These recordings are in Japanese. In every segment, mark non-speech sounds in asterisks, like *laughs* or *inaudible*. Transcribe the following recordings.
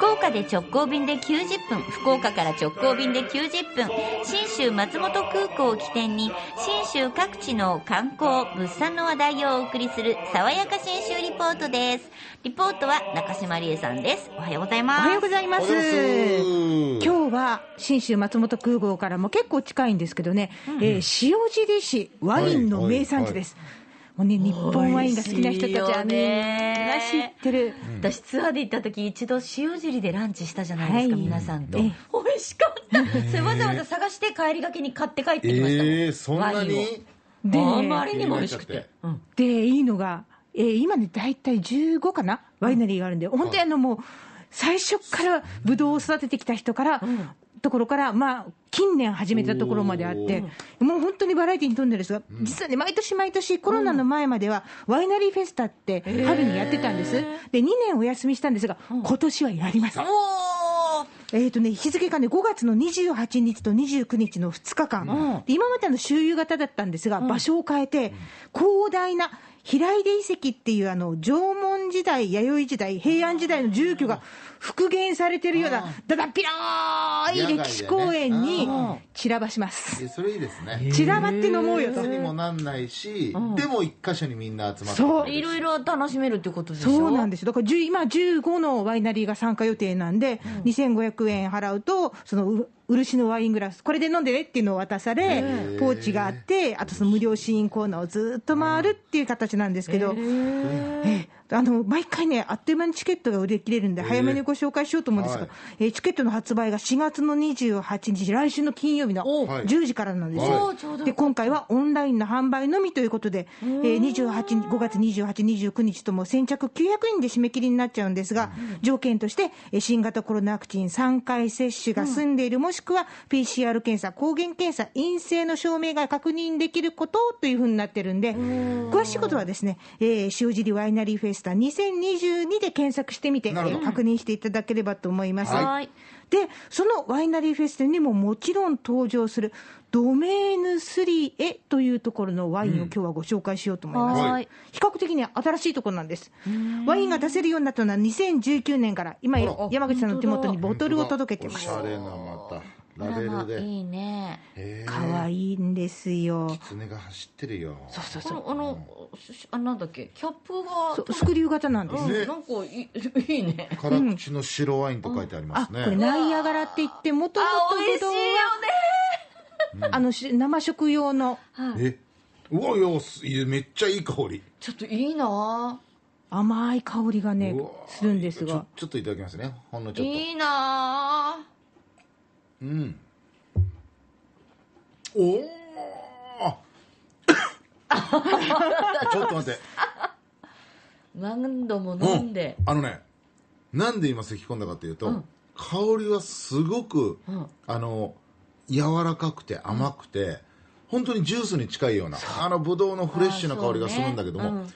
福岡で直行便で90分福岡から直行便で90分信州松本空港を起点に信州各地の観光物産の話題をお送りする爽やか信州リポートです。リポートは中島理恵さんです。おはようございます。おはようございます。今日は信州松本空港からも結構近いんですけどね、えー塩尻市ワインの名産地です。もうね、日本ワインが好きな人たちはみんな知ってる。私ツアーで行った時一度塩尻でランチしたじゃないですか、はい。皆さんと。ええ美味しかった。それわざわざ探して帰りがけに買って帰ってきましたもん、えー、そんなワインにでをあまりにも美味しくて、うん。で、いいのが、えー今ね、大体15かな、ワイナリーがあるんで、本当にあのもう、最初からブドウを育ててきた人から、ところから、まあ、近年始めたところまであって、もう本当にバラエティに富んでるんですが、実はね、毎年毎年、コロナの前までは、ワイナリーフェスタって春にやってたんです。で、2年お休みしたんですが、今年はやります。えーとね、日付がね、5月の28日と29日の2日間、で今までの周遊型だったんですが、場所を変えて、広大な平出遺跡っていうあの縄文時代、弥生時代、平安時代の住居が復元されてるような、だだっ広い歴史公園に散らばします。えそれいいですね。散らばって飲もうよと。水。にもなんないし、でも一箇所にみんな集まってそう。いろいろ楽しめるってことでしょ？そうなんですよ。だから10今15のワイナリーが参加予定なんで、2500円払うと、そのう漆のワイングラス、これで飲んでねっていうのを渡され、ポーチがあって、あとその無料試飲コーナーをずっと回るっていう形なんですけど、ええあの毎回ね、あっという間にチケットが売り切れるんで、早めにご紹介しようと思うんですが、はい。えーチケットの発売が4月の28日、来週の金曜日のはい。10時からなんですよ。はい。で今回はオンラインの販売のみということで、えー、28 5月28、29日とも先着900人で締め切りになっちゃうんですが、条件として、えー新型コロナワクチン3回接種が済んでいる、もしくは PCR 検査、抗原検査、陰性の証明が確認できることというふうになってるんで、詳しいことはですね、えー塩尻ワイナリーフェスタ2022で検索してみて、確認していただければと思います。はい。で、そのワイナリーフェスタにももちろん登場するドメーヌスリエというところのワインを今日はご紹介しようと思います。はい。比較的に新しいところなんです。ワインが出せるようになったのは2019年から、今山口さんの手元にボトルを届けてます。おしゃれなまたラベルで。いいね。へ可愛いんですよ。狐が走ってるよ。そうそうそう。このあの、しあなんだっけ？キャップが。スクリュー型なんです。うんねなんかいいいいね。辛口の白ワインと書いてありまあ、すね、これナイアガラって言って、もともとあ美味しいよブドウは、あのし生食用の。えうわいやすいやめっちゃいい香り。ちょっといいな。甘い香りがねうわ、するんですが。ちょちょっといただきますね。ほんのちょっと。いいなうん。おおちょっと待って。何度も飲んで、あのねなんで今咳き込んだかというと、香りはすごく、ん。あの柔らかくて甘くて、本当にジュースに近いようなあのブドウのフレッシュな香りがするんだけども、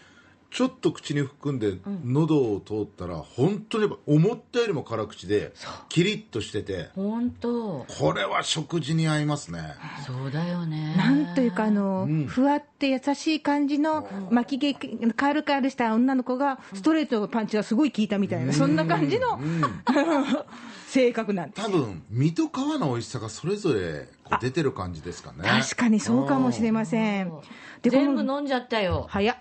ちょっと口に含んで喉を通ったら本当にやっぱ思ったよりも辛口でキリッとしてて本当。これは食事に合いますね。そうだよね。なんというか、あの、ん。ふわって優しい感じの巻き毛、カールカールした女の子が、ストレートのパンチがすごい効いたみたいな、そんな感じの、*laughs* 性格なんです。多分身と皮の美味しさがそれぞれこう出てる感じですかね。確かにそうかもしれません。で、全部飲んじゃったよ。早っ。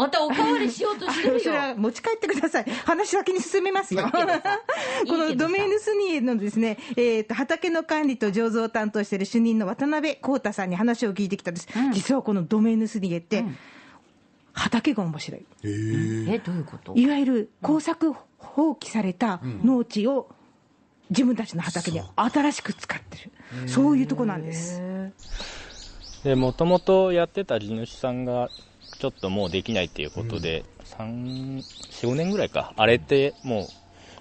またおかわりしようとしてるよ *laughs* それは持ち帰ってください。*laughs* 話先に進めますよ。*laughs* このドメイヌスニエのですね、えーと、畑の管理と醸造を担当している主任の渡辺幸太さんに話を聞いてきたんです。実はこのドメイヌスニエって、畑が面白い。へええどういうこと？いわゆる耕作放棄された農地を自分たちの畑に新しく使ってる。そういうとこなんです。で、もともとやってた地主さんが、ちょっともうできないっていうことで、3、4、5年ぐらいか、荒れて、もう、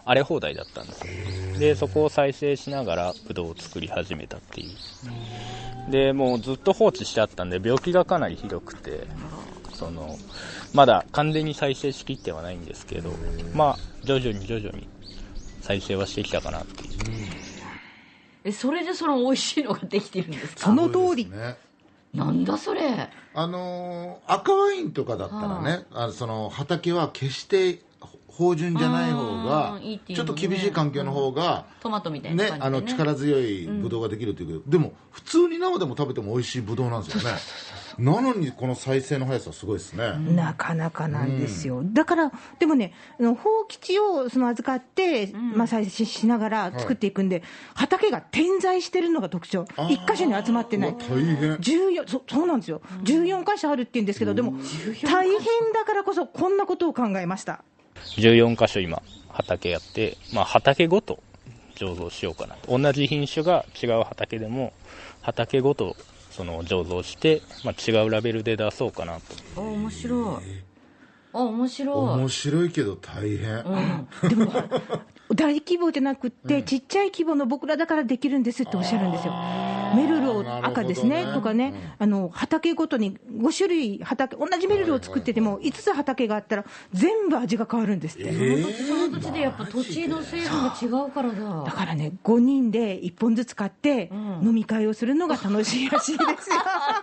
荒れ放題だったんです。で、そこを再生しながら、ブドウを作り始めたっていう。で、もうずっと放置しちゃったんで、病気がかなりひどくて、その、まだ完全に再生しきってはないんですけど、まあ、徐々に徐々に再生はしてきたかなっていう。えそれでその美味しいのができてるんですか？その通りなんだそれ。あのー赤ワインとかだったらね、あ。のその畑は決してほ芳醇じゃない方がちょっと厳しい環境の方が、トマトみたいなね感じで、ね。あの力強いブドウができるっていうけど、でも普通に生でも食べても美味しいブドウなんですよね。なのにこの再生の速さすごいですね、なかなかなんですよ、だから、でもね、あの放棄地をその預かって、まあ、再生しながら作っていくんで、畑が点在してるのが特徴、一箇所に集まってない。大変。14そそうなんですよ、14箇所あるって言うんですけど、でも、大変だからこそ、こんなことを考えました。14箇所今、畑やって、まあ、畑ごと醸造しようかなと。同じ品種が違う畑でも、畑ごとその醸造して、まあ、違うラベルで出そうかなと。あ面白いあ面白い面白いけど大変、でも、大規模じゃなくって、ちっちゃい規模の僕らだからできるんですっておっしゃるんですよ。メルロー赤ですねとかね、あの畑ごとに5種類畑、同じメルローを作ってても、5つ畑があったら、全部味が変わるんですって。えー。その土地でやっぱ土地の成分が違うからだ。だからね、5人で1本ずつ買って、飲み会をするのが楽しいらしいですよ。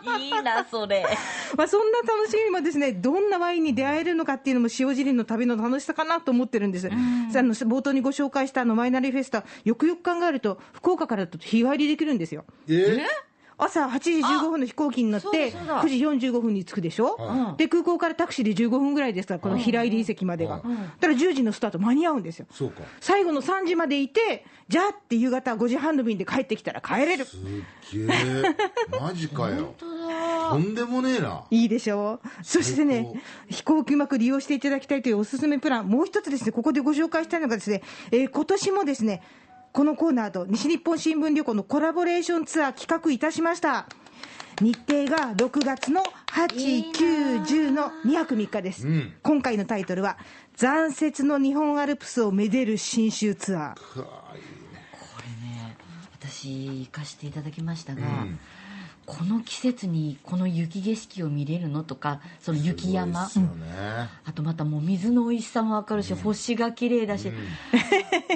*laughs* いいなそれ。*laughs* まあそんな楽しみもですね、どんなワインに出会えるのかっていうのも塩尻の旅の楽しさかなと思ってるんです。さあの冒頭にご紹介したあのワイナリーフェスタ、よくよく考えると、福岡からだと日帰りできるんですよ。えー？朝8時15分の飛行機に乗って、そうだそうだ。9時45分に着くでしょ、はで空港からタクシーで15分ぐらいですから、この平入り席までが。だから10時のスタート間に合うんですよ。そうか。最後の3時までいて、じゃあって夕方5時半の便で帰ってきたら帰れる。すっげえマジかよとんでもねえないいでしょ？う。そしてね、飛行機うまく利用していただきたいというおすすめプラン、もう一つですね、ここでご紹介したいのがですね、えー今年もですね、このコーナーと西日本新聞旅行のコラボレーションツアー企画いたしました。日程が6月の8、9、10の2泊3日です。うん今回のタイトルは、残雪の日本アルプスをめでる新州ツアー。うわいいねこれね私行かせていただきましたが、んこの季節にこの雪景色を見れるのとかその雪山。ね。あとまたもう水の美味しさも分かるし、星が綺麗だし、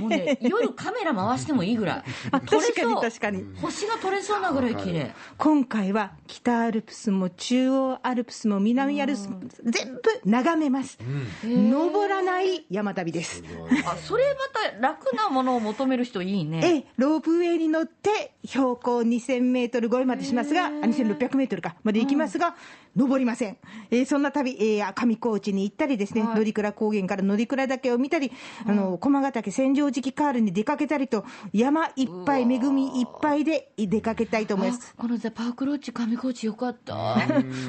もうね *laughs* 夜カメラ回してもいいぐらい。確かに確かに。星が撮れそうなぐらい綺麗。今回は北アルプスも中央アルプスも南アルプスも全部眺めます、登らない山旅です、あそれまた楽なものを求める人いいね。ええロープウェイに乗って標高2000メートル超えまでしますが、あ2600メートルかまで行きますが、登りません、えーそんな旅、えー上高地に行ったりですね、乗鞍高原から乗鞍岳を見たり、あの駒ヶ岳千畳敷カールに出かけたりと、山いっぱい、恵みいっぱいで出かけたいと思います。あこのザ・パークロッジ上高地よかった。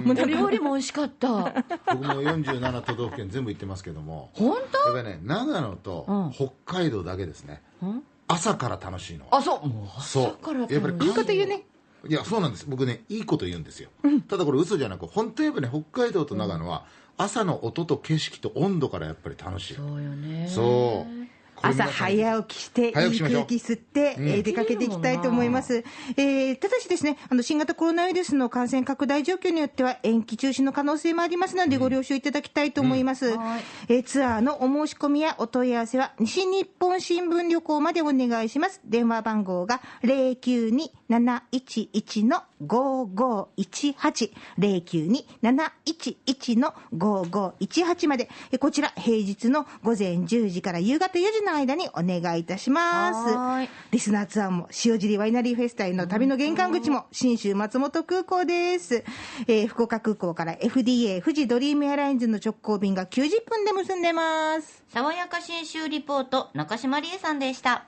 もう料理も美味しかった。僕も47都道府県全部行ってますけども。本当？やっぱりね長野と北海道だけですね、朝から楽しいのは。あそう。もうそう。朝からやっぱり楽しいいこと言うね。いやそうなんです。僕ねいいこと言うんですよ、ただこれ嘘じゃなく本当やっぱね北海道と長野は朝の音と景色と温度からやっぱり楽しい。そうよね。そう朝早起きして、いい空気吸って、えー出かけていきたいと思います。えーただしですね、あの、新型コロナウイルスの感染拡大状況によっては延期中止の可能性もありますので、ご了承いただきたいと思います。はいえーツアーのお申し込みやお問い合わせは、西日本新聞旅行までお願いします。電話番号が092-711の5518、092-711の5518まで、えーこちら平日の午前10時から夕方4時の間にお願いいたします。リスナーツアーも塩尻ワイナリーフェスタへの旅の玄関口も信州松本空港です。えー福岡空港から FDA 富士ドリームエアラインズの直行便が90分で結んでます。爽やか新州リポート中島理恵さんでした